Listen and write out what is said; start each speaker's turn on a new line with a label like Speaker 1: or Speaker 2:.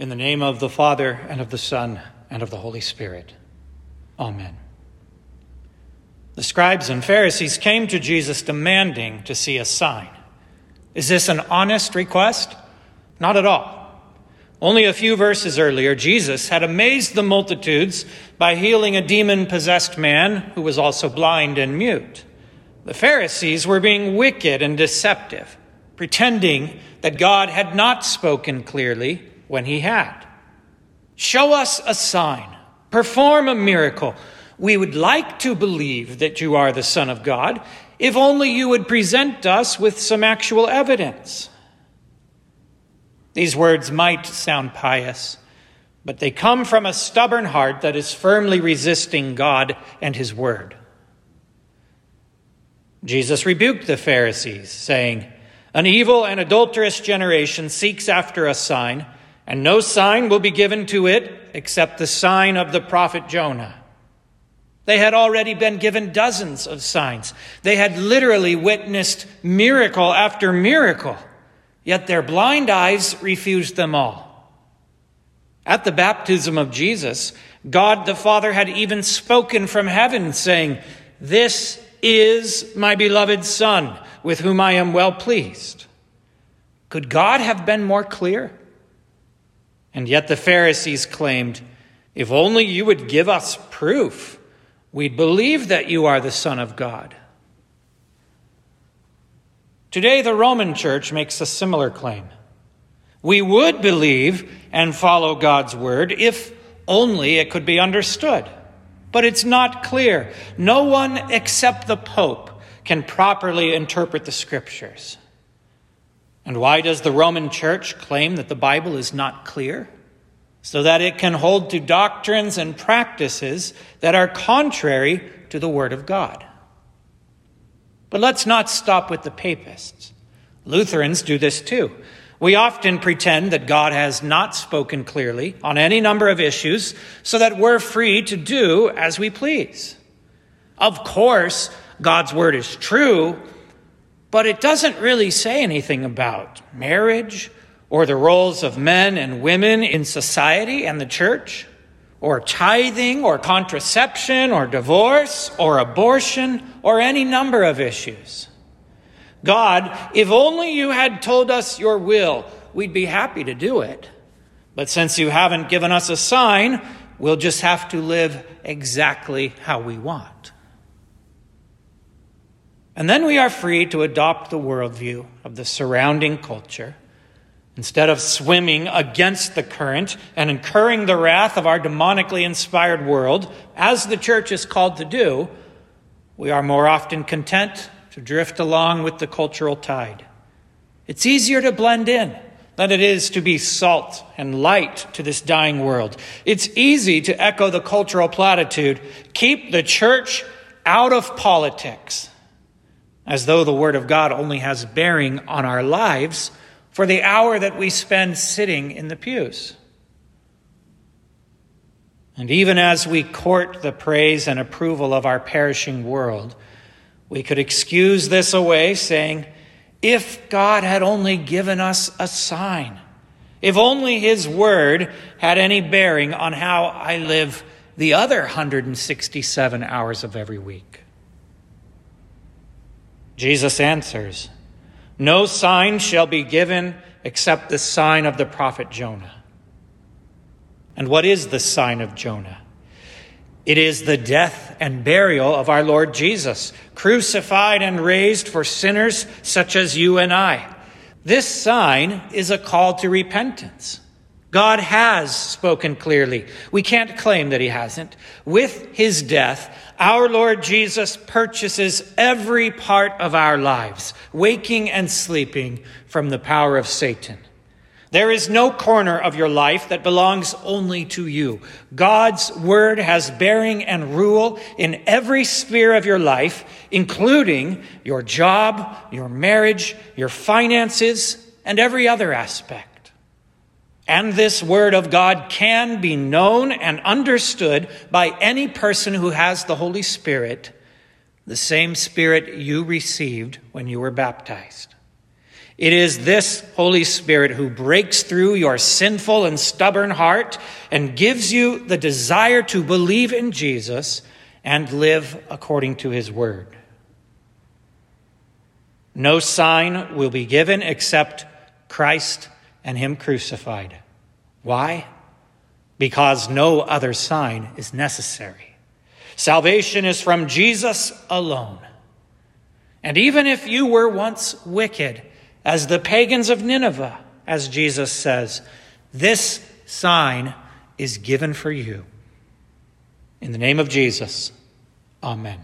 Speaker 1: In the name of the Father, and of the Son, and of the Holy Spirit. Amen. The scribes and Pharisees came to Jesus demanding to see a sign. Is this an honest request? Not at all. Only a few verses earlier, Jesus had amazed the multitudes by healing a demon possessed man who was also blind and mute. The Pharisees were being wicked and deceptive, pretending that God had not spoken clearly when he had. Show us a sign, perform a miracle. We would like to believe that you are the Son of God if only you would present us with some actual evidence. These words might sound pious, but they come from a stubborn heart that is firmly resisting God and His Word. Jesus rebuked the Pharisees, saying, An evil and adulterous generation seeks after a sign, and no sign will be given to it except the sign of the prophet Jonah. They had already been given dozens of signs. They had literally witnessed miracle after miracle. Yet their blind eyes refused them all. At the baptism of Jesus, God the Father had even spoken from heaven, saying, This is my beloved Son, with whom I am well pleased. Could God have been more clear? And yet the Pharisees claimed, If only you would give us proof, we'd believe that you are the Son of God. Today, the Roman Church makes a similar claim. We would believe and follow God's word if only it could be understood. But it's not clear. No one except the Pope can properly interpret the scriptures. And why does the Roman Church claim that the Bible is not clear? So that it can hold to doctrines and practices that are contrary to the Word of God. But let's not stop with the papists. Lutherans do this too. We often pretend that God has not spoken clearly on any number of issues so that we're free to do as we please. Of course, God's word is true, but it doesn't really say anything about marriage or the roles of men and women in society and the church or tithing, or contraception, or divorce, or abortion, or any number of issues. God, if only you had told us your will, we'd be happy to do it. But since you haven't given us a sign, we'll just have to live exactly how we want. And then we are free to adopt the worldview of the surrounding culture Instead of swimming against the current and incurring the wrath of our demonically inspired world, as the church is called to do, we are more often content to drift along with the cultural tide. It's easier to blend in than it is to be salt and light to this dying world. It's easy to echo the cultural platitude keep the church out of politics, as though the Word of God only has bearing on our lives for the hour that we spend sitting in the pews. And even as we court the praise and approval of our perishing world, we could excuse this away saying, if God had only given us a sign, if only His word had any bearing on how I live the other 167 hours of every week. Jesus answers, no sign shall be given except the sign of the prophet Jonah. And what is the sign of Jonah? It is the death and burial of our Lord Jesus, crucified and raised for sinners such as you and I. This sign is a call to repentance. God has spoken clearly. We can't claim that he hasn't. With his death, our Lord Jesus purchases every part of our lives, waking and sleeping, from the power of Satan. There is no corner of your life that belongs only to you. God's word has bearing and rule in every sphere of your life, including your job, your marriage, your finances, and every other aspect. And this word of God can be known and understood by any person who has the Holy Spirit, the same Spirit you received when you were baptized. It is this Holy Spirit who breaks through your sinful and stubborn heart and gives you the desire to believe in Jesus and live according to his word. No sign will be given except Christ and him crucified. Why? Because no other sign is necessary. Salvation is from Jesus alone. And even if you were once wicked, as the pagans of Nineveh, as Jesus says, this sign is given for you. In the name of Jesus, amen.